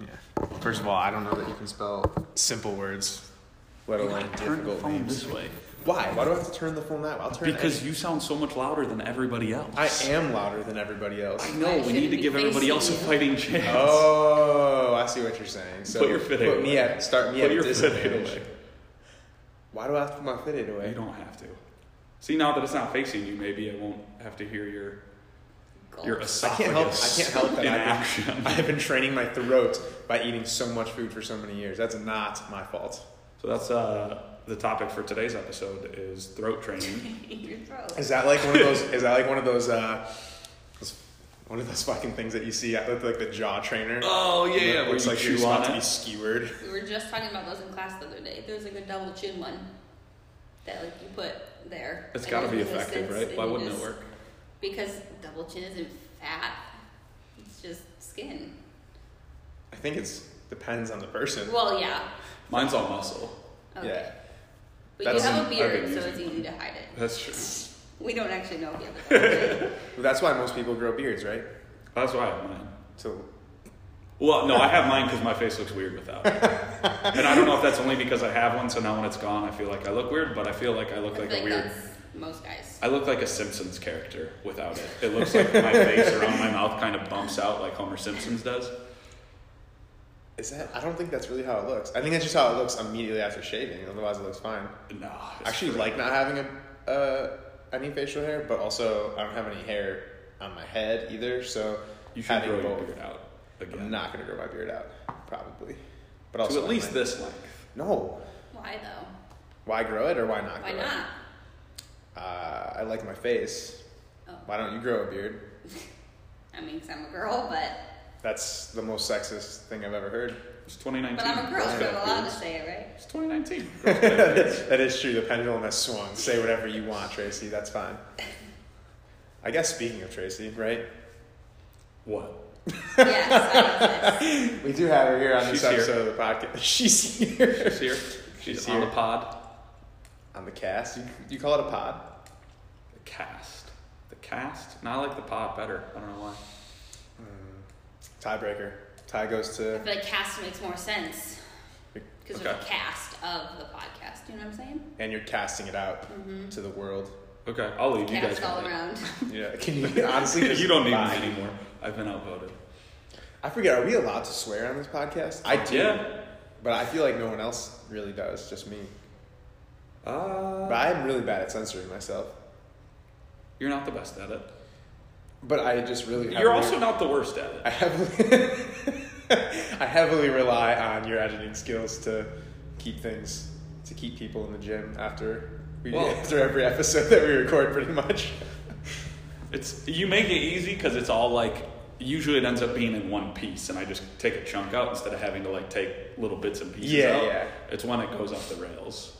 Yeah. First of all, I don't know that you can spell simple words, let alone Turn the difficult phone names. this way. Why? Why do I have to turn the phone that way? I'll turn it. Because any- you sound so much louder than everybody else. I am louder than everybody else. I know. I We need shouldn't to be give everybody facing else a you. fighting chance. Oh, I see what you're saying. So Put your FitAID put me away. at start me Put at your a FitAID disadvantage. away. Why do I have to put my FitAID away? You don't have to. See, now that it's not facing you, maybe I won't have to hear your your I can't help. I can't help that in I've been. I have been training my throat by eating so much food for so many years. That's not my fault. So that's uh, the topic for today's episode is throat training. Your throat. Is that like one of those? is that like one of those? Uh, one of those fucking things that you see at like, like the jaw trainer. oh yeah, It where looks you like you're chew about on to be skewered. We were just talking about those in class the other day. There's like a double chin one that like you put there. It's got to be effective, right? Why wouldn't just- it work? Because double chin isn't fat. It's just skin. I think it's depends on the person. Well, yeah. Mine's all muscle. Okay. Yeah. But That's- you have a I've beard, so it's using easy to hide it. That's true. We don't actually know if you have a double chin. Well, that's why most people grow beards, right? That's why I have mine. So Well, no, I have mine because my face looks weird without it. and I don't know if that's only because I have one, so now when it's gone, I feel like I look weird, but I feel like I look I like feel a like weird. That's most guys. I look like a Simpsons character without it. It looks like my face around my mouth kind of bumps out like Homer Simpson's does. is that? I don't think that's really how it looks. I think that's just how it looks immediately after shaving. Otherwise, it looks fine. No, I actually great. like not having a uh, any facial hair, but also I don't have any hair on my head either. So You should having grow your beard out again. I'm not gonna grow my beard out, probably. But to also at least I this length. No. Why though? Why grow it or why not? Why grow not? It? Uh, I like my face. Oh. Why don't you grow a beard? I mean, because I'm a girl, but That's the most sexist thing I've ever heard. It's 2019. but I'm a girl, so I'm allowed to say it, right? It's 2019. Girls that is true. The pendulum has swung. Say whatever you want, Traci. That's fine. I guess speaking of Traci, right? what? yes, I. We do have her here on this She's here. episode of the podcast. She's here. She's here. She's, She's on the here. pod. On the cast. You, you call it a pod? The cast. The cast? No, I like the pod better. I don't know why. Tiebreaker. Tie goes I to. feel like cast makes more sense because there's Okay. a cast of the podcast. You know what I'm saying? And you're casting it out Mm-hmm. to the world. Okay, I'll leave. You guys all around. Yeah. Can you honestly? you don't need lie? me anymore. I've been outvoted. I forget. Are we allowed to swear on this podcast? I do. Yeah. But I feel like no one else really does. Just me. Uh, But I'm really bad at censoring myself. you're not the best at it. But I just really. You're also not the worst at it. I heavily, I heavily rely on your editing skills to keep things, to keep people in the gym after we Well- after every episode that we record, pretty much. It's you make it easy because it's all like usually it ends up being in one piece, and I just take a chunk out instead of having to like take little bits and pieces Yeah, out. yeah. It's when it goes off the rails.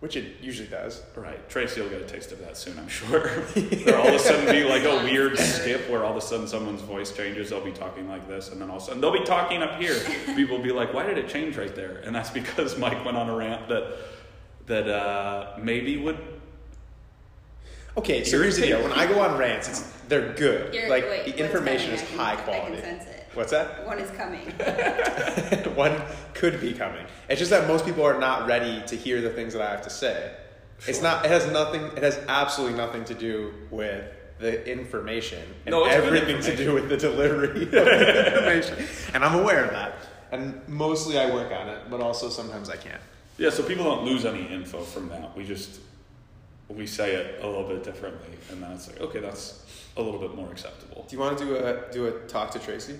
Which it usually does. Right. Traci will get a taste of that soon, I'm sure. There'll all of a sudden be like a weird skip where all of a sudden someone's voice changes. They'll be talking like this, and then all of a sudden they'll be talking up here. People will be like, "Why did it change right there?" And that's because Mike went on a rant that that uh, maybe would. Okay, so here's the deal. When I go on rants, it's, they're good. You're, like wait, the information is I can- high I can quality. Sense it. What's that? One is coming. One could be coming. It's just that most people are not ready to hear the things that I have to say. It's not. It has nothing. It has absolutely nothing to do with the information and No, it's good everything to do with the delivery of the information. And I'm aware of that. And mostly I work on it, but also sometimes I can't. Yeah, so people don't lose any info from that. We just we say it a little bit differently, and then it's like, okay, that's a little bit more acceptable. Do you want to do a do a talk to Traci?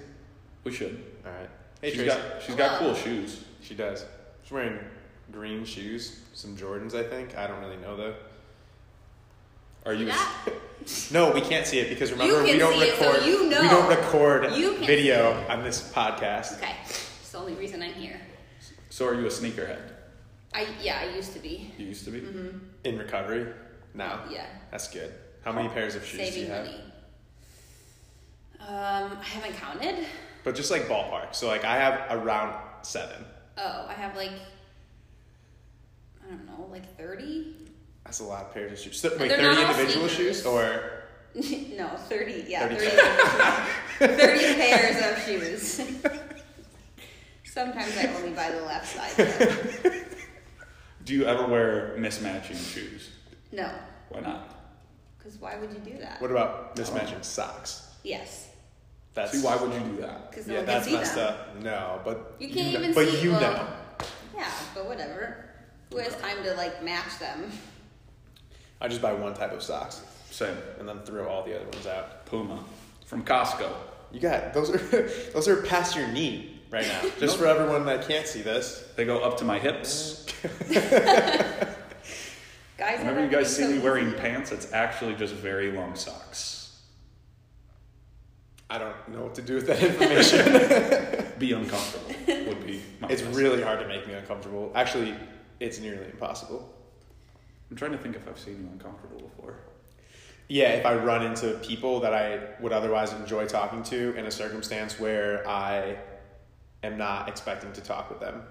We should. All right. Hey she's Traci. got she's got cool shoes. She does. She's wearing green shoes, some Jordans, I think. I don't really know though. Are you? That? No, we can't see it because remember we don't see it, so record. you know. We don't record video on this podcast. Okay, it's the only reason I'm here. So are you a sneakerhead? I yeah, I used to be. You used to be. Mm-hmm. In recovery now. Yeah, That's good. How many pairs of shoes do you have? money. Um, I haven't counted. But just like ballpark. So like I have around seven. Oh, I have like I don't know, like thirty. That's a lot of pairs of shoes. So, wait, thirty individual sneakers. shoes or no, thirty. Yeah, 30 thirty. 30 pairs of shoes. Sometimes I only buy the left side. Do you ever wear mismatching shoes? No, Why not? because why would you do that? What about mismatching oh. socks? Yes, That's See, why would you do that? because no yeah, one can that's see messed them. up. No, but You can't know, even but see. you well, know. Yeah, but whatever. Who has time to like match them? I just buy one type of socks Same. and then throw all the other ones out. Puma from Costco. You got those are those are past your knee right now. Just for everyone that can't see this. They go up to my hips. Guys, Whenever you guys see everything me wearing easy. pants, it's actually just very long socks. I don't know what to do with that information. Be uncomfortable would be my it's guess. really hard to make me uncomfortable. Actually, it's nearly impossible. I'm trying to think if I've seen you uncomfortable before. Yeah, if I run into people that I would otherwise enjoy talking to in a circumstance where I am not expecting to talk with them,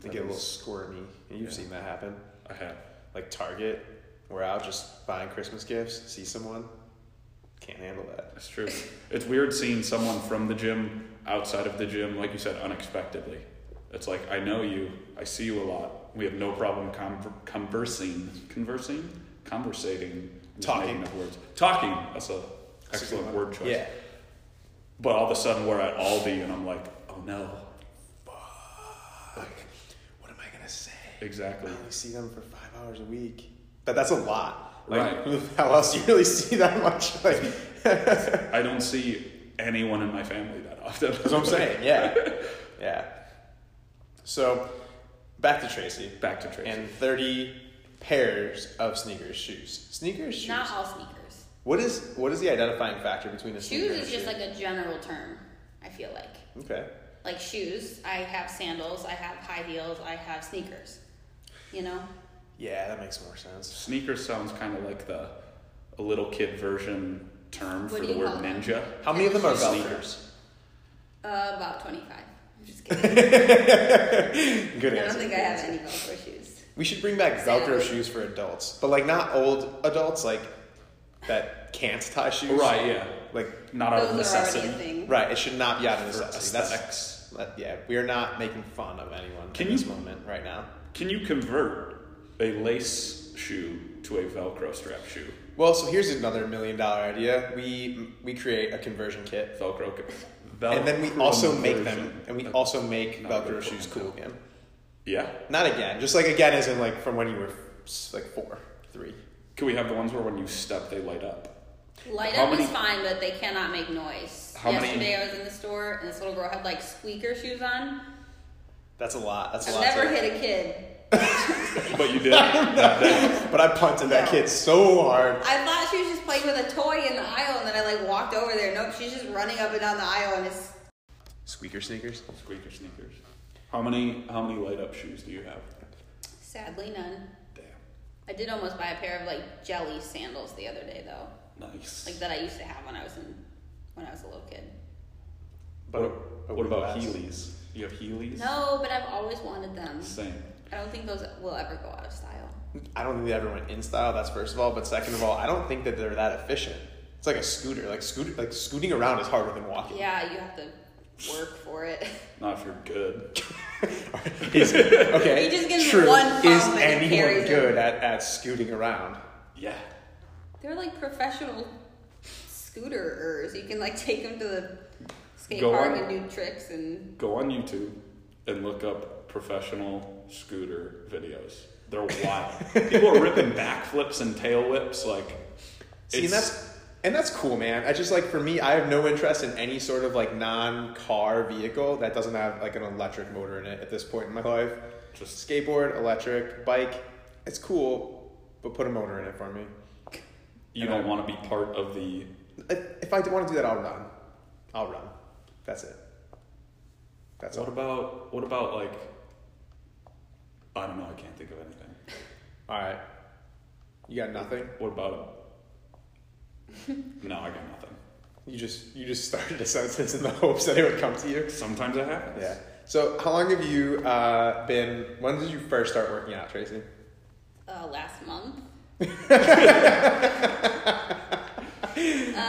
they That get a little squirmy. And you've Yeah. seen that happen. I have. Like Target, we're out just buying Christmas gifts, see someone, can't handle that. That's true. It's weird seeing someone from the gym outside of the gym, like you said, unexpectedly. It's like I know you, I see you a lot. We have no problem con- conversing, conversing, conversating, Talking. up words. Talking. That's a That's excellent word choice. Yeah. But all of a sudden we're at Aldi, and I'm like, oh no. Fuck. What am I gonna say? I Exactly. only see them for five hours a week. But that's a lot. Like, Right. How else do you really see that much? Like, I don't see anyone in my family that often. that's what I'm saying. Yeah. Yeah. So, back to Traci. Back to Traci. And 30 pairs of sneakers shoes. Sneakers shoes. Not all sneakers. What is what is the identifying factor between a sneaker Shoes and a is just shoe? like a general term. I feel like. Okay. Like shoes, I have sandals, I have high heels, I have sneakers. You know? Yeah, that makes more sense. Sneakers sounds kind of like the a little kid version term What for do the you word call them? ninja. How many of them are Sneakers. Uh, about 25. I'm just kidding. Good answer. I don't think I have any Velcro shoes. We should bring back Velcro shoes for adults, but like not old adults, like that can't tie shoes. Right, yeah. Like Not out of Those are already necessity. a thing. right, it should not be out of For necessity. That's aesthetics. that- yeah. We are not making fun of anyone Can in this moment right now. Can you convert a lace shoe to a Velcro strap shoe? Well, so here's another million dollar idea. We we create a conversion kit, Velcro. Velcro and then we also make them, and we That's also make not Velcro shoes cool again. Yeah. Not again, just like again, as in like from when you were like four, three. Can we have the ones where when you step they light up? Light How up many- is fine, but they cannot make noise. How many- Yesterday I was in the store and this little girl had like squeaker shoes on. That's a lot. That's a I've lot. never hit a kid. But you did that day. But I punted that kid so hard. I thought she was just playing with a toy in the aisle and then I like walked over there. Nope, she's just running up and down the aisle and it's Squeaker sneakers. Squeaker sneakers. How many how many light up shoes do you have? sadly none. Damn. I did almost buy a pair of like jelly sandals the other day though. Nice. Like that I used to have when I was in when I was a little kid. But what, what about last. Heelys? You have Heelys? No, but I've always wanted them. Same. I don't think those will ever go out of style. I don't think they ever went in style. That's first of all. But second of all, I don't think that they're that efficient. It's like a scooter. Like scooter, like scooting around is harder than walking. Yeah, you have to work for it. Not if you're good. Is, okay. He just gives true. one Is anyone good him. at, at scooting around? Yeah. They're like professional scooterers. You can like take them to the skate Go park on. and do tricks and Go on YouTube and look up professional scooter videos. They're wild. People are ripping backflips and tail whips like See, and that's and that's cool, man. I just like for me, I have no interest in any sort of like non-car vehicle that doesn't have like an electric motor in it at this point in my life. just Skateboard, electric, bike, it's cool, but put a motor in it for me. you don't want to be part of the If, if I want to do that, I'll run. I'll run. That's it. That's what all. about what about like I don't know, I can't think of anything. All right. You got nothing. What about No, I got nothing. You just you just started a sentence in the hopes that it would come to you. Sometimes it happens. Yeah. So how long have you uh, been? When did you first start working out, Traci? uh, last month.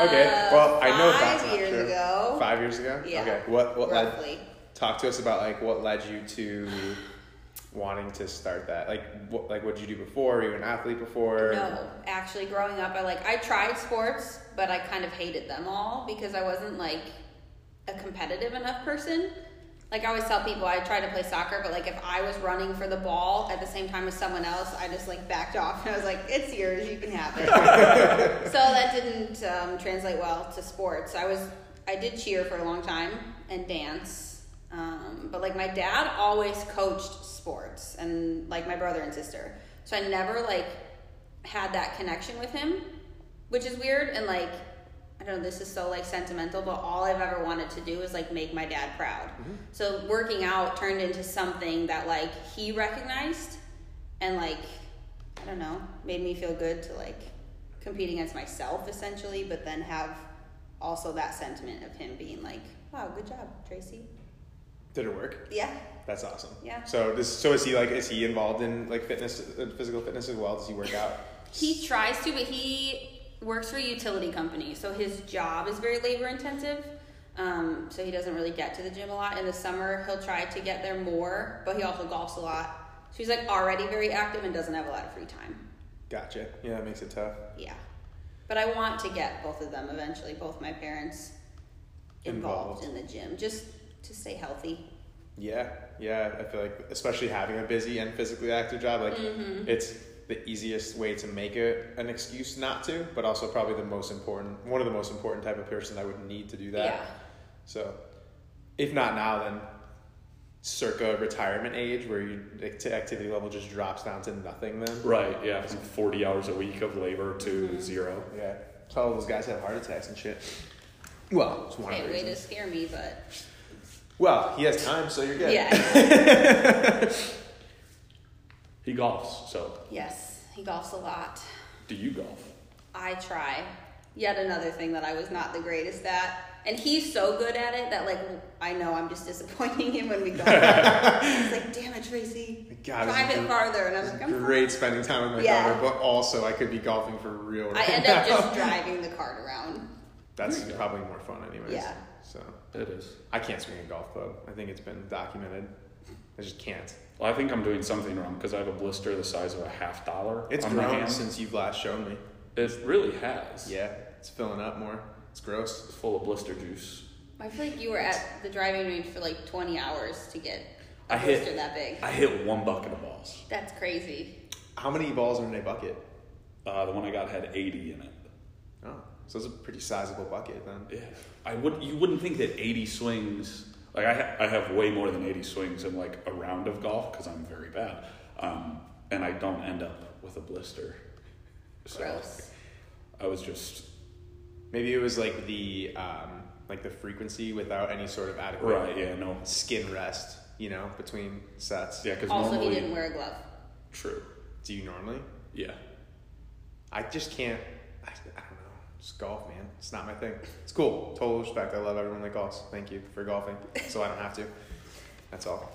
Okay. Well, I know five that's not years true. ago. Five years ago. Yeah. Okay. What what led talk to us about like what led you to wanting to start that. Like what like what did you do before? Were you an athlete before? No, actually, growing up, I like I tried sports, but I kind of hated them all because I wasn't like a competitive enough person. Like I always tell people, I try to play soccer, but like if I was running for the ball at the same time as someone else, I just like backed off and I was like, "It's yours, you can have it." so that didn't um, translate well to sports. I was I did cheer for a long time and dance, um, but like my dad always coached sports, and like my brother and sister, so I never like had that connection with him, which is weird and like I don't know, this is so like sentimental, but all I've ever wanted to do is like make my dad proud. So working out turned into something that like he recognized and like I don't know, made me feel good to like compete against myself essentially, but then have also that sentiment of him being like, Wow, good job, Traci. Did it work? Yeah. That's awesome. Yeah. So this so is he like is he involved in like fitness uh, physical fitness as well? Does he work out? He tries to, but he works for a utility company, so his job is very labor intensive. Um, so he doesn't really get to the gym a lot. In the summer, he'll try to get there more, but he also golfs a lot. So he's like already very active and doesn't have a lot of free time. Gotcha. Yeah, that makes it tough. Yeah. But I want to get both of them eventually, both my parents involved, Involved. in the gym, just to stay healthy. Yeah, yeah. I feel like especially having a busy and physically active job, like Mm-hmm. it's the easiest way to make it an excuse not to, but also probably the most important, one of the most important type of person I would need to do that. Yeah. So, if not now, then circa retirement age, where your act- activity level just drops down to nothing. Then Right, yeah, from 40 hours a week of labor to zero. yeah, so all those guys have heart attacks and shit. Well, it's one of Okay, the way to scare me, but Well, he has time, so you're good. yeah. He golfs, so yes, he golfs a lot. do you golf? I try. Yet another thing that I was not the greatest at. And he's so good at it that like I know I'm just disappointing him when we go. He's like, damn it, Traci. God, drive it farther. And I'm like, I'm Great spending time with my Yeah. daughter, but also I could be golfing for real. I end now. up just driving the cart around. That's There go. probably more fun, anyways. Yeah. So It is. I can't swing a golf club. I think it's been documented. I just can't. Well, I think I'm doing something wrong because I have a blister the size of a half dollar It's on my grown hand. since you've last shown me. It really has. Yeah, it's filling up more. It's gross. It's full of blister juice. I feel like you were at the driving range for like 20 hours to get a I hit- blister that big. I hit one bucket of balls. That's crazy. How many balls are in a bucket? Uh, the one I got had 80 in it. Oh, so it's a pretty sizable bucket then. Yeah, I would. You wouldn't think that 80 swings. Like I, ha- I have way more than 80 swings in like a round of golf because I'm very bad, um, and I don't end up with a blister. So Gross. I was just Maybe it was like the um, like the frequency without any sort of adequate right. Yeah, no, skin rest. You know, between sets. yeah, because Also, normally he didn't wear a glove. true. Do you normally? Yeah, I just can't. I, I don't know. Just golf, man. It's not my thing. It's cool. Total respect. I love everyone that golfs. Thank you for golfing, so I don't have to. That's all.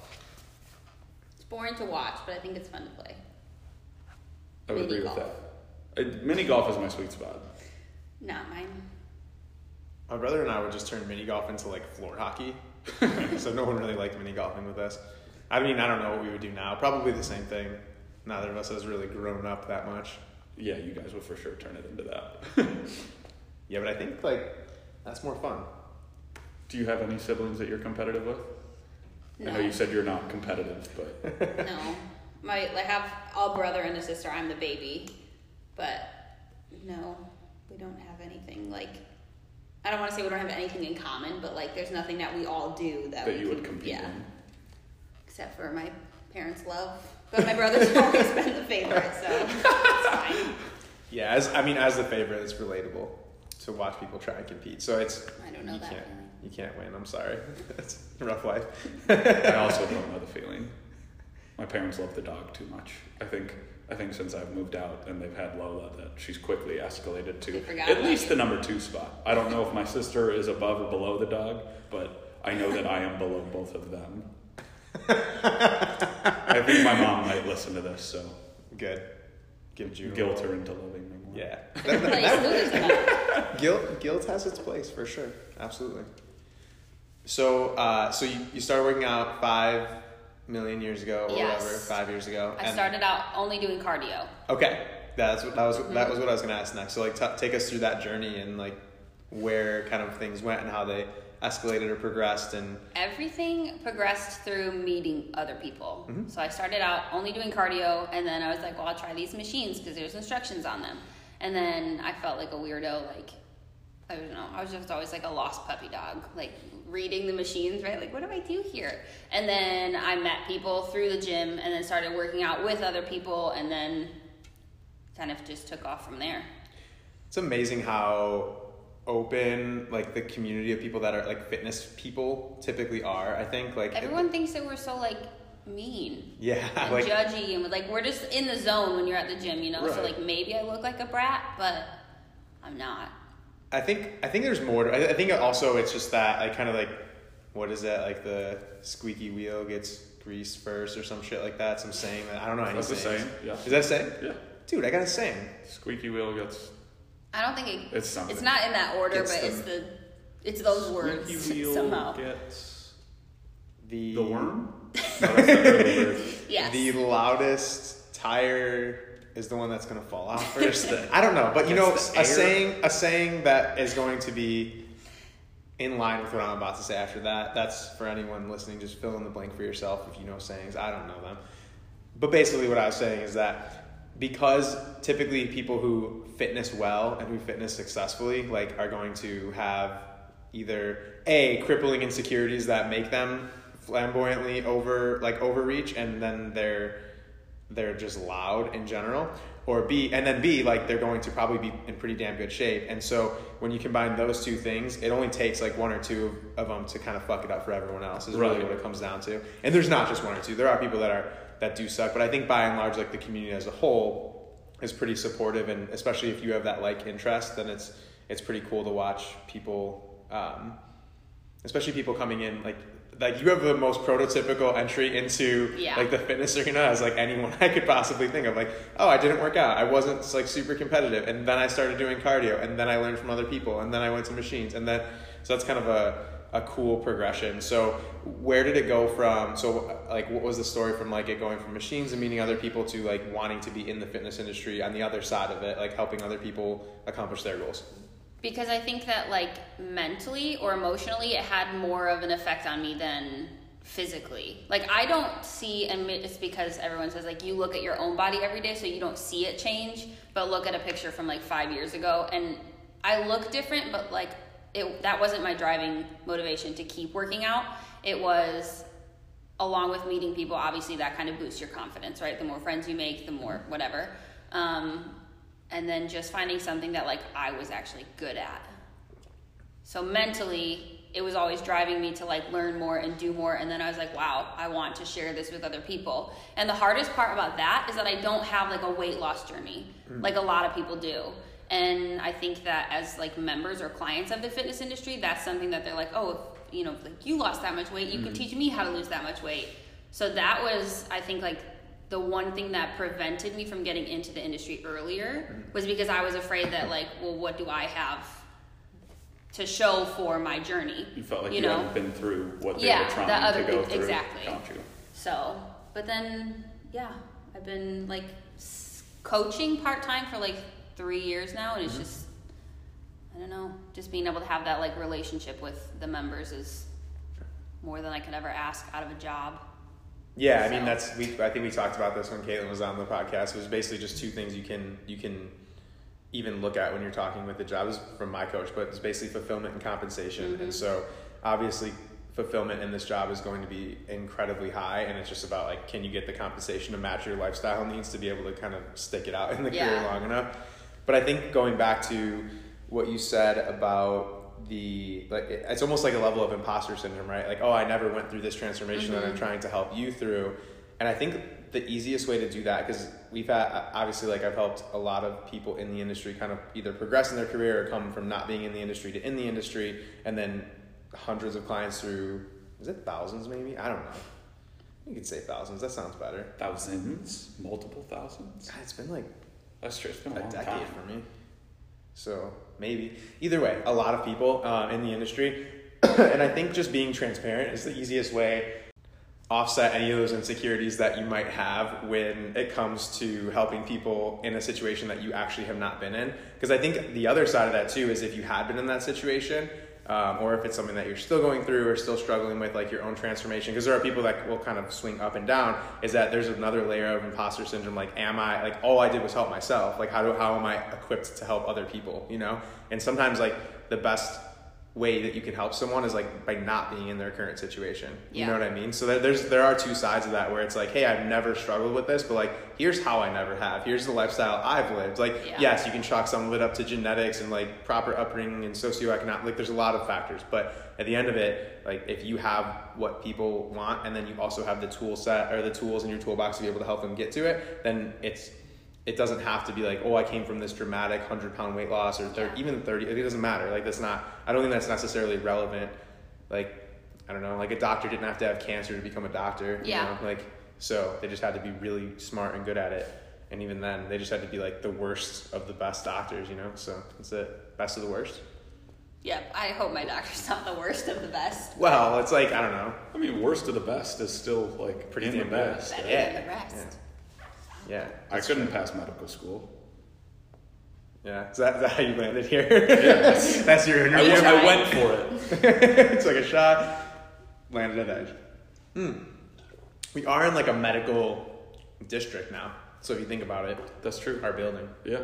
It's boring to watch, but I think it's fun to play. I would Mini agree golf. with that. Uh, mini golf is my sweet spot. Not mine. My brother and I would just turn mini golf into like floor hockey, so no one really liked mini golfing with us. I mean, I don't know what we would do now. Probably the same thing. Neither of us has really grown up that much. Yeah, you guys would for sure turn it into that. Yeah, but I think like that's more fun. Do you have any siblings that you're competitive with? No. I know you said you're not competitive, but no. My I have a brother and a sister. I'm the baby, but no, we don't have anything like. I don't want to say we don't have anything in common, but like there's nothing that we all do that, that we you would compete Yeah, in. except for my parents' love. But my brother's always been the favorite, so it's fine. Yeah, as I mean, as the favorite, it's relatable to watch people try and compete. So it's I don't know you that can't feeling. you can't win. I'm sorry. it's a rough life. I also don't know the feeling. My parents love the dog too much. I think I think since I've moved out and they've had Lola that she's quickly escalated to at least you. the number two spot. I don't know if my sister is above or below the dog, but I know that I am below both of them. I think my mom might listen to this, so Good. Give Jude a guilt her into loving me more. Yeah. There's a place, though, there's guilt guilt has its place for sure. Absolutely. So, uh, so you, you started working out five million years ago or Yes. whatever, five years ago. I and- started out only doing cardio. Okay, that's what that was. That Mm-hmm. was what I was gonna ask next. So, like, t- take us through that journey and like where kind of things went and how they escalated or progressed and Everything progressed through meeting other people. Mm-hmm. So I started out only doing cardio, and then I was like, well, I'll try these machines because there's instructions on them. And then I felt like a weirdo, like, I don't know, I was just always like a lost puppy dog, like reading the machines, right? Like, what do I do here? And then I met people through the gym and then started working out with other people, and then kind of just took off from there. It's amazing how open like the community of people that are like fitness people typically are. I think like Everyone thinks that we're so like mean. yeah, and like judgy and like we're just in the zone when you're at the gym, you know. So like maybe I look like a brat, but I'm not. I think I think there's more. To, I, I think also it's just that I kind of like what is that like the squeaky wheel gets greased first or some shit like that. Some saying that I don't know any That's a sayings. saying, yeah. Is that a saying? Yeah. Dude, I got a saying. Squeaky wheel gets. I don't think it, It's something. it's not in that order, It's but the- it's the it's those words wheel somehow. gets The the worm. No, that's not really weird. Yes. The loudest tire is the one that's gonna fall off first. I don't know, but you know, a air. saying, a saying that is going to be in line with what I'm about to say after that. That's for anyone listening. Just fill in the blank for yourself if you know sayings. I don't know them, but basically, what I was saying is that because typically people who fitness well and who fitness successfully like are going to have either a crippling insecurities that make them flamboyantly over like overreach and then they're they're just loud in general. Or b and then b like they're going to probably be in pretty damn good shape. And so when you combine those two things it only takes like one or two of, them to kind of fuck it up for everyone else is really Right. what it comes down to. And there's not just one or two. There are people that are that do suck. But i think by and large like the community as a whole is pretty supportive. And especially if you have that like interest then it's it's pretty cool to watch people um, especially people coming in like like you have the most prototypical entry into Yeah. like the fitness arena as like anyone I could possibly think of. Like, oh, I didn't work out. I wasn't like super competitive, and then I started doing cardio, and then I learned from other people, and then I went to machines, and then so that's kind of a a cool progression. So where did it go from? So like, what was the story from like it going from machines and meeting other people to like wanting to be in the fitness industry on the other side of it, like helping other people accomplish their goals? Because I think that like mentally or emotionally it had more of an effect on me than physically. Like I don't see and it's because everyone says like you look at your own body every day so you don't see it change, but look at a picture from like 5 years ago and I look different but like it that wasn't my driving motivation to keep working out. It was along with meeting people obviously that kind of boosts your confidence right the more friends you make the more whatever um, and then just finding something that like i was actually good at. So mentally it was always driving me to like learn more and do more and then i was like wow i want to share this with other people. And the hardest part about that is that i don't have like a weight loss journey hmm. like a lot of people do. And i think that as like members or clients of the fitness industry that's something that they're like oh if, you know like you lost that much weight you can hmm. teach me how to lose that much weight. So that was i think like the one thing that prevented me from getting into the industry earlier was because i was afraid that like well what do i have to show for my journey You felt like You you, know? hadn't been through what they Yeah, were trying that other to go through. exactly. Got you. So, but then, yeah, I've been like coaching part time for like three years now, and it's Mm-hmm. just, I don't know, just being able to have that like relationship with the members is more than I could ever ask out of a job. Yeah, I mean that's we. I think we talked about this when Caitlin was on the podcast. It was basically just two things you can you can even look at when you're talking with the job. Is from my coach, but it's basically fulfillment and compensation. And mm-hmm. so obviously fulfillment in this job is going to be incredibly high, and it's just about like can you get the compensation to match your lifestyle needs to be able to kind of stick it out in the career long enough. But I think going back to what you said about the like it's almost like a level of imposter syndrome right like oh i never went through this transformation that i'm mm-hmm. trying to help you through and i think the easiest way to do that because we've had obviously like i've helped a lot of people in the industry kind of either progress in their career or come from not being in the industry to in the industry and then hundreds of clients through is it thousands maybe i don't know you could say thousands that sounds better Thousands, multiple thousands. God, it's been like That's true. It's been a, a decade time. for me. So maybe either way, a lot of people uh, in the industry, and I think just being transparent is the easiest way offset any of those insecurities that you might have when it comes to helping people in a situation that you actually have not been in. Because I think the other side of that too is if you had been in that situation, um, or if it's something that you're still going through or still struggling with, like your own transformation. Because there are people that will kind of swing up and down. Is that there's another layer of imposter syndrome? Like, am I like all I did was help myself? Like, how do how am I equipped to help other people? You know, and sometimes like the best way that you can help someone is like by not being in their current situation. You know what I mean? So there, there's there are two sides of that where it's like, hey, I've never struggled with this, but like here's how I never have. Here's the lifestyle I've lived. Like Yeah. yes, you can chalk some of it up to genetics and like proper upbringing and socioeconomic. Like there's a lot of factors, but at the end of it, like if you have what people want and then you also have the tool set or the tools in your toolbox to be able to help them get to it, then it's it doesn't have to be like, oh, I came from this dramatic hundred pound weight loss or 30, even thirty. It doesn't matter. Like that's not. I don't think that's necessarily relevant. Like I don't know. Like a doctor didn't have to have cancer to become a doctor. Yeah. You know? Like so they just had to be really smart and good at it. And even then, they just had to be like the worst of the best doctors. You know. So that's it. Best of the worst. Yep. I hope my doctor's not the worst of the best. Well, it's like I don't know. I mean, worst of the best is still like Pretty in the damn best. Better Yeah. than the rest. Yeah. I couldn't pass medical school. Yeah. Is that, is that how you landed here? Yes. that's your I, interview. went- I went for it. it's like a shot, landed at edge. Hmm. We are in like a medical district now. So if you think about it, That's true. our building. Yeah.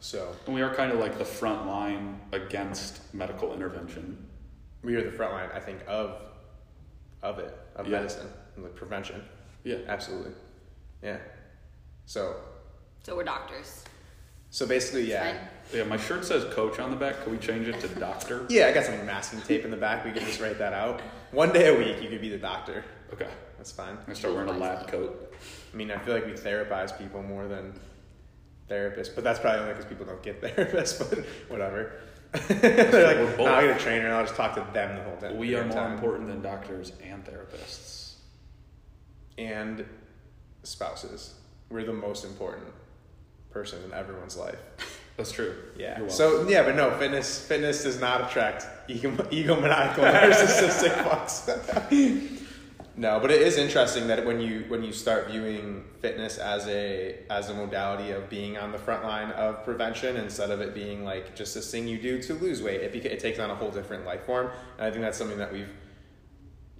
So And we are kind of like the front line against medical intervention. we are the front line, I think, of of it, of Yeah. medicine, and like prevention. Yeah. Absolutely. Yeah. So So we're doctors. so basically, yeah. Yeah, my shirt says coach on the back. Can we change it to doctor? Yeah, I got some masking tape in the back. We could just write that out. One day a week, you could be the doctor. Okay. That's fine. I start wearing a lab coat. I mean, I feel like we therapize people more than therapists, but that's probably only because people don't get therapists. But whatever. They're like, We're both. "No, I get a trainer, and I'll just talk to them the whole time. We are more time." important than doctors and therapists. And spouses, we're the most important person in everyone's life. That's true. Yeah. So yeah, but no, fitness fitness does not attract ego, egomaniacal narcissistic fucks. no, but it is interesting that when you when you start viewing fitness as a as a modality of being on the front line of prevention instead of it being like just this thing you do to lose weight, it beca- it takes on a whole different life form. And I think that's something that we've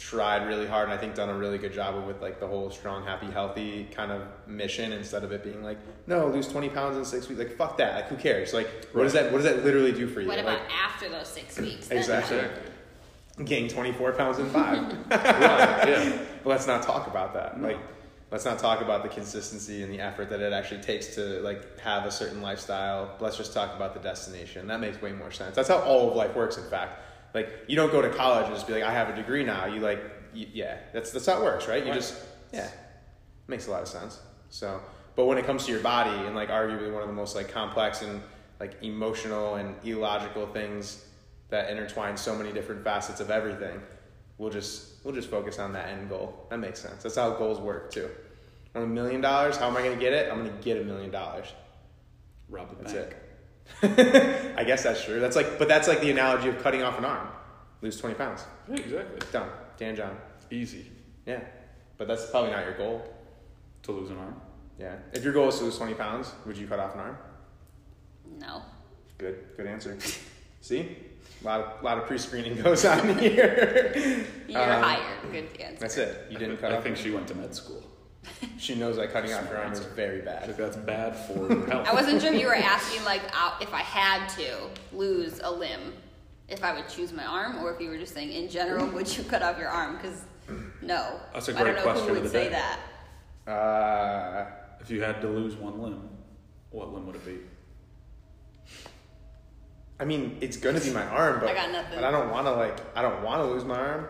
tried really hard and I think done a really good job with like the whole strong, happy, healthy kind of mission instead of it being like, no, lose twenty pounds in six weeks. Like fuck that. Like who cares? Like what does that what does that literally do for you? What about like after those six weeks? then? Exactly. gain twenty four pounds in five. right. Yeah. but let's not talk about that. Like let's not talk about the consistency and the effort that it actually takes to like have a certain lifestyle. Let's just talk about the destination. That makes way more sense. That's how all of life works in fact. Like you don't go to college and just be like, I have a degree now. You like, you, yeah, that's that's how it works, right? You Right. just, yeah, makes a lot of sense. So, but when it comes to your body and like arguably one of the most like complex and like emotional and illogical things that intertwine so many different facets of everything, we'll just we'll just focus on that end goal. That makes sense. That's how goals work too. Want a million dollars? How am I going to get it? I'm going to get a million dollars. Rob the That's bank. it. I guess that's true. That's like, but that's like the analogy of cutting off an arm. Lose 20 pounds. Yeah, exactly. Done. Dan John. Easy Yeah. But that's probably not your goal. to lose an arm. Yeah. If your goal is to lose 20 pounds, would you cut off an arm? No. Good. Good answer. See? A lot of, lot of pre-screening goes on here. You're Um, hired. Good answer. That's it. You didn't cut I off. think she went to med school. She knows that cutting off your arm is very bad. think that's bad for your health. I wasn't sure if you were asking like if I had to lose a limb, if I would choose my arm, or if you were just saying in general, would you cut off your arm? Because no, That's a I don't great know question who of would the say day. that. Uh, If you had to lose one limb, what limb would it be? I mean, it's gonna be my arm, but I got nothing. But I don't want to like. I don't want to lose my arm.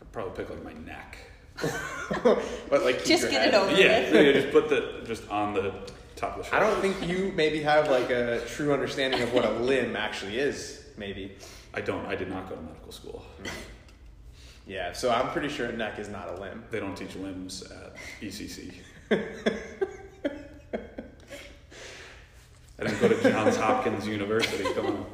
I'd probably pick like my neck. but like, Just get head. it over Yeah, with. yeah, just put the just on the top of the I don't think you maybe have like a true understanding of what a limb actually is. Maybe. I don't. I did not go to medical school. Yeah. So I'm pretty sure a neck is not a limb. They don't teach limbs at ECC. I didn't go to Johns Hopkins University. Come on.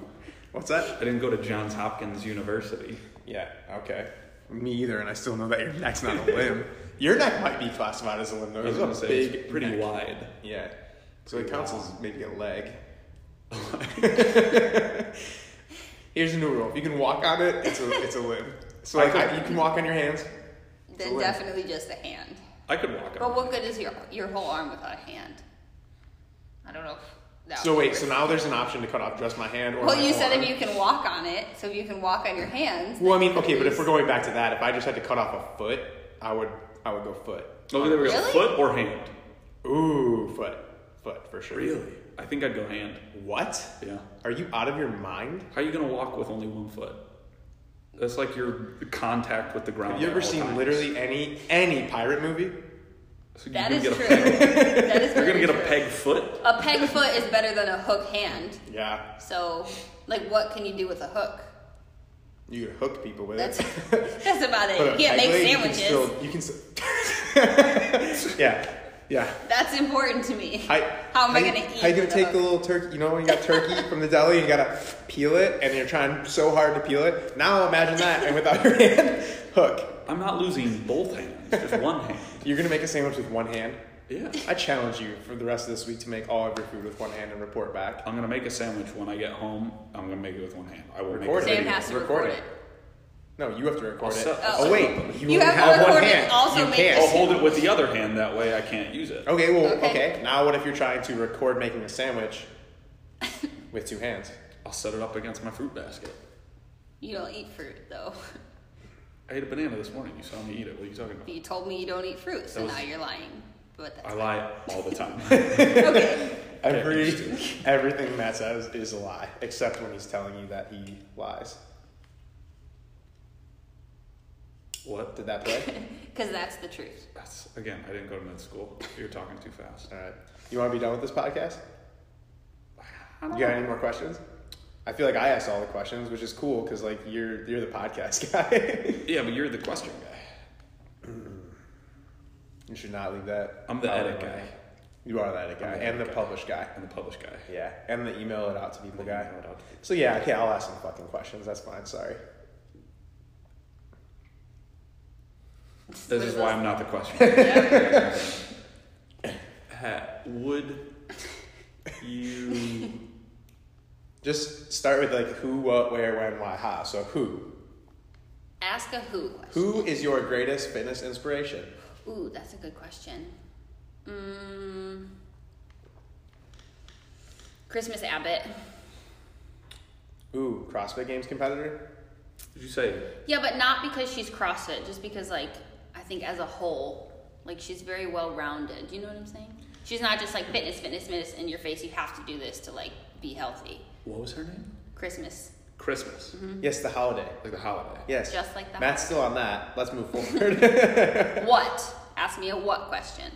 What's that? I didn't go to Johns Hopkins University. Yeah. Okay. Me either, and I still know that your neck's not a limb. Your neck might be classified as a limb though. I was It's gonna a say big, it's pretty neck. wide. Yeah. So it Pretty counts as maybe a leg. Here's a new rule: if you can walk on it, it's a it's a limb. So like could- I, you can walk on your hands. Then definitely just a hand. I could walk on. But what good is your your whole arm without a hand? I don't know. If that So wait, so now there's an option to cut off just my hand or Well, my you whole said arm. if you can walk on it, so if you can walk on your hands. Well, I mean, okay, but if we're going back to that, if I just had to cut off a foot, I would I would go foot. Oh, there we go. Really? Foot or hand? Ooh, foot, foot for sure. Really? I think I'd go hand. What? Yeah. Are you out of your mind? How are you gonna walk with only one foot? That's like your contact with the ground. Have you ever seen times. literally any any pirate movie? So That you is can true. get a peg- that is You're gonna get a peg foot. A peg foot is better than a hook hand. Yeah, So, like, what can you do with a hook? you could hook people with That's it. that's about it. But You can't make leg, sandwiches. You can still. You can still yeah, yeah. That's important to me. I, How am I you- gonna eat How you gonna with a take the little turkey? You know when you got turkey from the deli, you gotta peel it, and you're trying so hard to peel it. Now imagine that, and without your hand, hook. I'm not losing both hands, just one hand. You're gonna make a sandwich with one hand. Yeah. I challenge you for the rest of this week to make all of your food with one hand and report back. I'm gonna make a sandwich when I get home. I'm gonna make it with one hand. I will Record make it. it. Sam has to Record record it. it. No, you have to record I'll it. set- I'll oh wait, you, You only have to have one record it, hand. also you make can't. it- I'll hold it with the other hand. That way I can't use it. Okay, well, Okay. okay. Now, what if you're trying to record making a sandwich with two hands? I'll set it up against my fruit basket. You don't eat fruit though. I ate a banana this morning. You saw me eat it. What are you talking about? You told me you don't eat fruit, so was- now you're lying. But that's I lie all the time. okay. Every everything Matt says is a lie, except when he's telling you that he lies. what? Did that play? Because that's the truth. That's again. I didn't go to med school. You're talking too fast. All right. You want to be done with this podcast? I don't You got know. any more questions? I feel like I asked all the questions, which is cool because like you're you're the podcast guy. Yeah, but you're the question guy. you should not leave that. I'm the out edit of the way. guy. You are the edit guy I'm the and the edit guy. publish guy. I'm the published guy. Yeah, and the email it out to people guy. Email it out to people. So yeah, okay, I'll ask some fucking questions. That's fine. Sorry. This is why? I'm not the question. Yeah. Ha- Would you? Just start with like who, what, where, when, why, how. So who? Ask a who question. Who is your greatest fitness inspiration? Ooh, that's a good question. Mm, Christmas Abbott. Ooh, CrossFit Games competitor. Did you say? Yeah, but not because she's CrossFit, just because like I think as a whole, like she's very well rounded. Do you know what I'm saying? She's not just like fitness, fitness, fitness in your face. You have to do this to like be healthy. What was her name? Christmas, Christmas, Mm-hmm. Yes, the holiday. like the holiday. Yes. just like that. Matt's still on that. Let's move forward. What? Ask me a what question.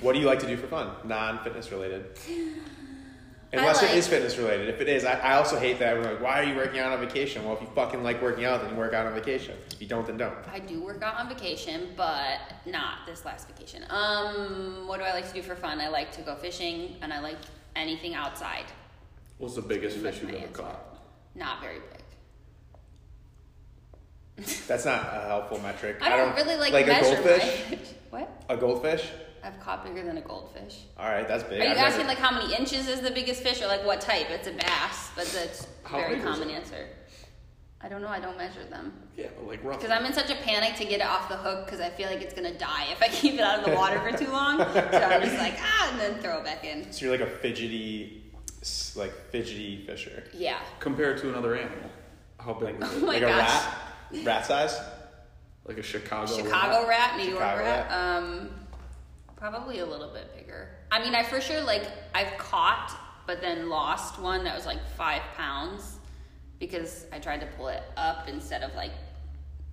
what do you like to do for fun? Non-fitness related. Unless like- it is fitness related. If it is, I, I also hate that. I'm like, why are you working out on vacation? Well, if you fucking like working out, then you work out on vacation. If you don't, then don't. I do work out on vacation, but not this last vacation. Um, what do I like to do for fun? I like to go fishing, and I like anything outside. What's the biggest fish you've ever caught? Not very big. That's not a helpful metric. I don't, really like, like a goldfish. my what? A goldfish. I've caught bigger than a goldfish. All right, that's big. Are you I've asking never- like how many inches is the biggest fish, or like what type? It's a bass, but that's How very common answer. I don't know. I don't measure them Yeah, but like roughly. because I'm in such a panic to get it off the hook because I feel like it's gonna die if I keep it out of the water for too long. So I'm just like ah, and then throw it back in. So you're like a fidgety, like fidgety fisher. Yeah. Compared to another animal, how big was Oh my like gosh. a rat, rat size. Like a Chicago. Chicago rat, New York Chicago rat. Um, probably a little bit bigger. I mean, I for sure like I've caught, but then lost one that was like five pounds because I tried to pull it up instead of like,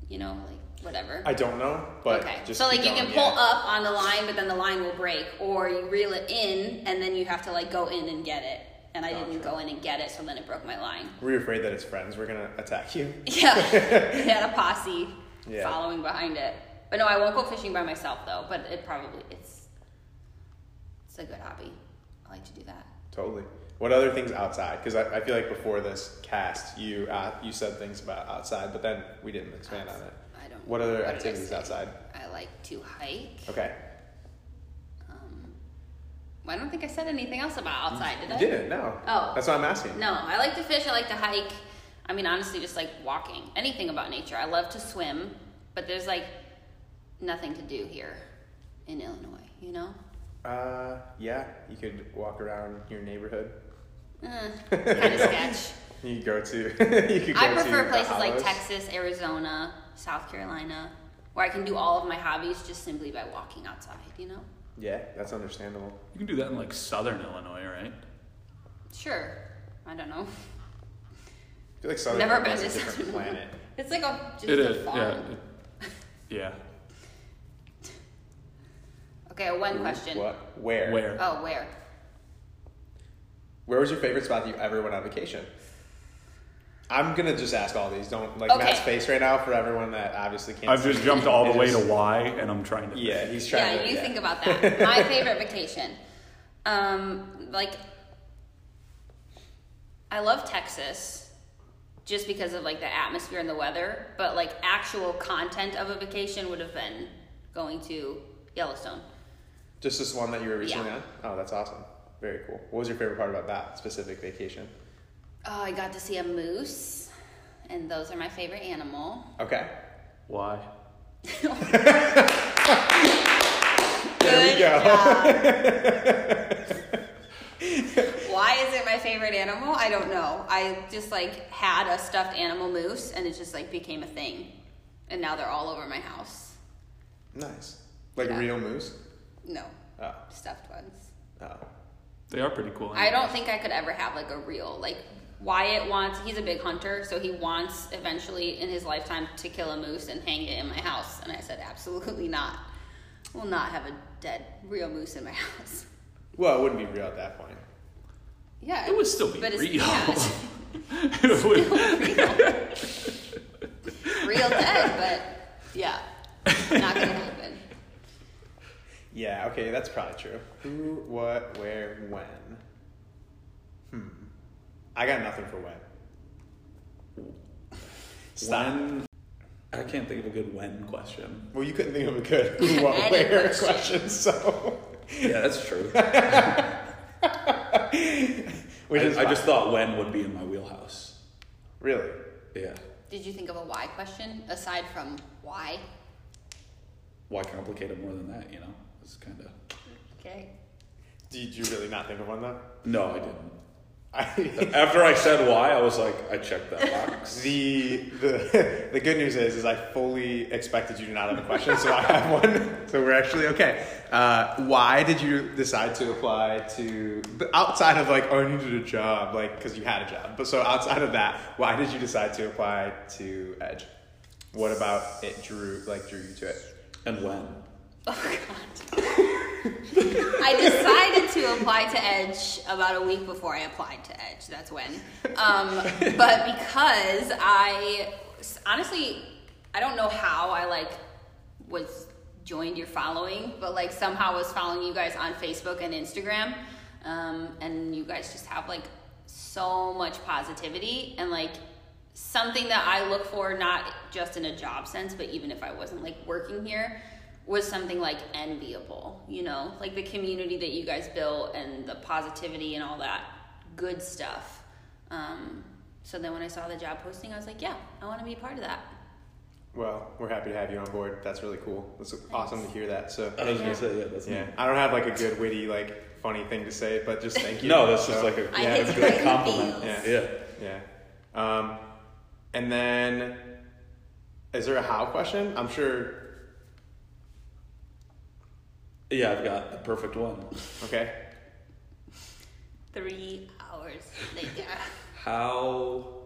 you know, like whatever. I don't know, but okay, just so like you can pull yeah. up on the line, but then the line will break, or you reel it in and then you have to like go in and get it. And I didn't go in and get it, so then it broke my line. Were you afraid that its friends were gonna attack you? Yeah, it had a posse Yeah. following behind it. But no, I won't go fishing by myself though. But it probably it's it's a good hobby. I like to do that. Totally. What other things outside? Because I, I feel like before this cast, you uh, you said things about outside, but then we didn't expand on it. I don't. What other I activities say? outside? I like to hike. Okay. Um, well, I don't think I said anything else about outside, did You I? didn't? No. Oh. That's what I'm asking. No, I like to fish. I like to hike. I mean, honestly, just like walking. Anything about nature. I love to swim, but there's like nothing to do here in Illinois. You know? Uh, yeah. You could walk around your neighborhood. Eh, kind of sketch. You could go to. you could go I prefer to places like Texas, Arizona, South Carolina, where I can do all of my hobbies just simply by walking outside. You know? Yeah, that's understandable. You can do that in like southern Illinois, right? Sure. I don't know. I feel like Southern Never Illinois been is to a different Southern planet. It's like a just it a is. farm. Yeah. it- yeah. Okay, one question. What? Where? Where? Oh, where? Where was your favorite spot that you ever went on vacation? I'm gonna just ask all these. Don't like Okay. Matt's face right now for everyone that obviously can't. I've see. just jumped all the way is- to why, and I'm trying to. Yeah, he's trying Yeah, to. you think about that. My favorite vacation. Um, like, I love Texas just because of like the atmosphere and the weather, but like actual content of a vacation would have been going to Yellowstone. Just this one that you were recently Yeah. on. Oh, that's awesome. Very cool. What was your favorite part about that specific vacation? Oh, I got to see a moose, and those are my favorite animal. Okay. Why? There we go. Why is it my favorite animal? I don't know. I just like had a stuffed animal moose, and it just like became a thing, and now they're all over my house. Nice. Like Yeah. real moose. No, Oh. stuffed ones. Oh. They are pretty cool. I don't think I could ever have like a real like Wyatt wants. He's a big hunter, so he wants eventually in his lifetime to kill a moose and hang it in my house. And I said, absolutely not. Will not have a dead real moose in my house. Well, it wouldn't be real at that point. Yeah, It would still be but it's, real. Yeah, it's It would- real dead, but yeah, not gonna happen. Yeah. Okay, that's probably true. Who, what, where, when? Hmm. I got nothing for when. Stop. when I can't think of a good when question. Well, you couldn't think of a good who, what, where question. question, so. Yeah, that's true. Which I, is I just thought when would be in my wheelhouse. Really? Yeah. Did you think of a why question aside from why? Why complicate it more than that? You know, it's kind of. Okay. Did you really not think of one though? No, I didn't. After I said why, I was like, I checked that box. the the the good news is is I fully expected you to not have a question, so I have one. So we're actually okay. Uh, why did you decide to apply to outside of like oh I needed a job like because you had a job, but so outside of that, why did you decide to apply to Edge? What about it drew like drew you to it? and when? Oh God. I decided to apply to Edge about a week before I applied to Edge. That's when. Um, but because I honestly, I don't know how I like was joined your following, but like somehow was following you guys on Facebook and Instagram, um, and you guys just have like so much positivity and like something that I look for, not just in a job sense, but even if I wasn't like working here, was something like enviable, you know, like the community that you guys built and the positivity and all that good stuff. Um, so then when I saw the job posting, I was like, yeah, I want to be a part of that. Well, we're happy to have you on board. That's really cool. It's awesome to hear that. So I was Yeah. gonna say yeah, that's yeah, me. I don't have like a good witty like funny thing to say, but just thank you. No, that's just like a Yeah, hit it's good right compliment. Yeah. Yeah. Yeah. Um, and then, is there a how question? I'm sure. Yeah, I've got the perfect one. Okay. Three hours later. How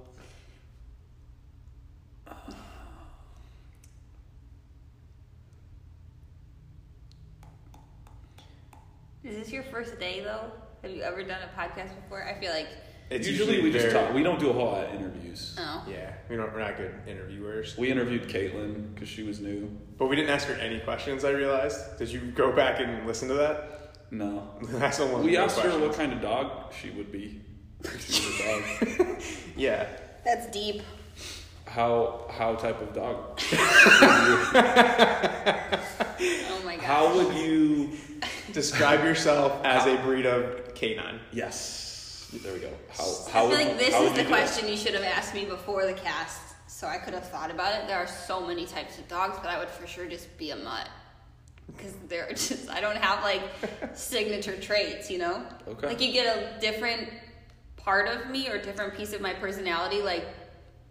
Is this your first day though? Have you ever done a podcast before? I feel like, It's usually, we just talk. We don't do a whole lot of interviews. oh. Yeah, we don't. We're not good interviewers. We interviewed Caitlin because she was new. But we didn't ask her any questions. I realized. Did you go back and listen to that? No. That's the one. We of the asked her what kind of dog she would be. She was a dog. Yeah. That's deep. How how type of dog? Oh my god. How would you? Describe yourself as a breed of canine. Yes. There we go. How I feel like this is the question you should have asked me before the cast, so I could have thought about it. There are so many types of dogs, but I would for sure just be a mutt. Because they're just, I don't have like signature traits, you know? Okay. Like you get a different part of me or different piece of my personality, like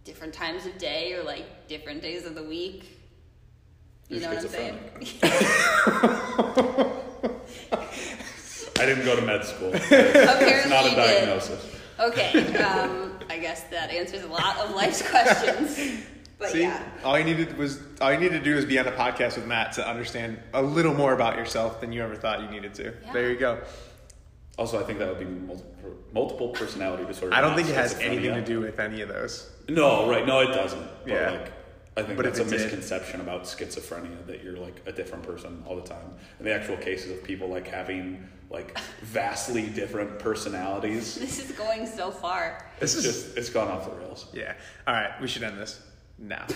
different times of day or like different days of the week. You You're know what I'm saying? I didn't go to med school. it's not a you did. diagnosis. Okay, um, I guess that answers a lot of life's questions. But See, yeah. all you needed was all you needed to do was be on a podcast with Matt to understand a little more about yourself than you ever thought you needed to. Yeah. There you go. Also, I think that would be multiple, multiple personality disorder. I don't think it has anything to do with any of those. No, right? No, it doesn't. But Yeah. like, I think But that's a it did- misconception about schizophrenia that you're like a different person all the time. And the actual cases of people like having like vastly different personalities. This is going so far. This It's is just it's gone off the rails. yeah. All right, we should end this now.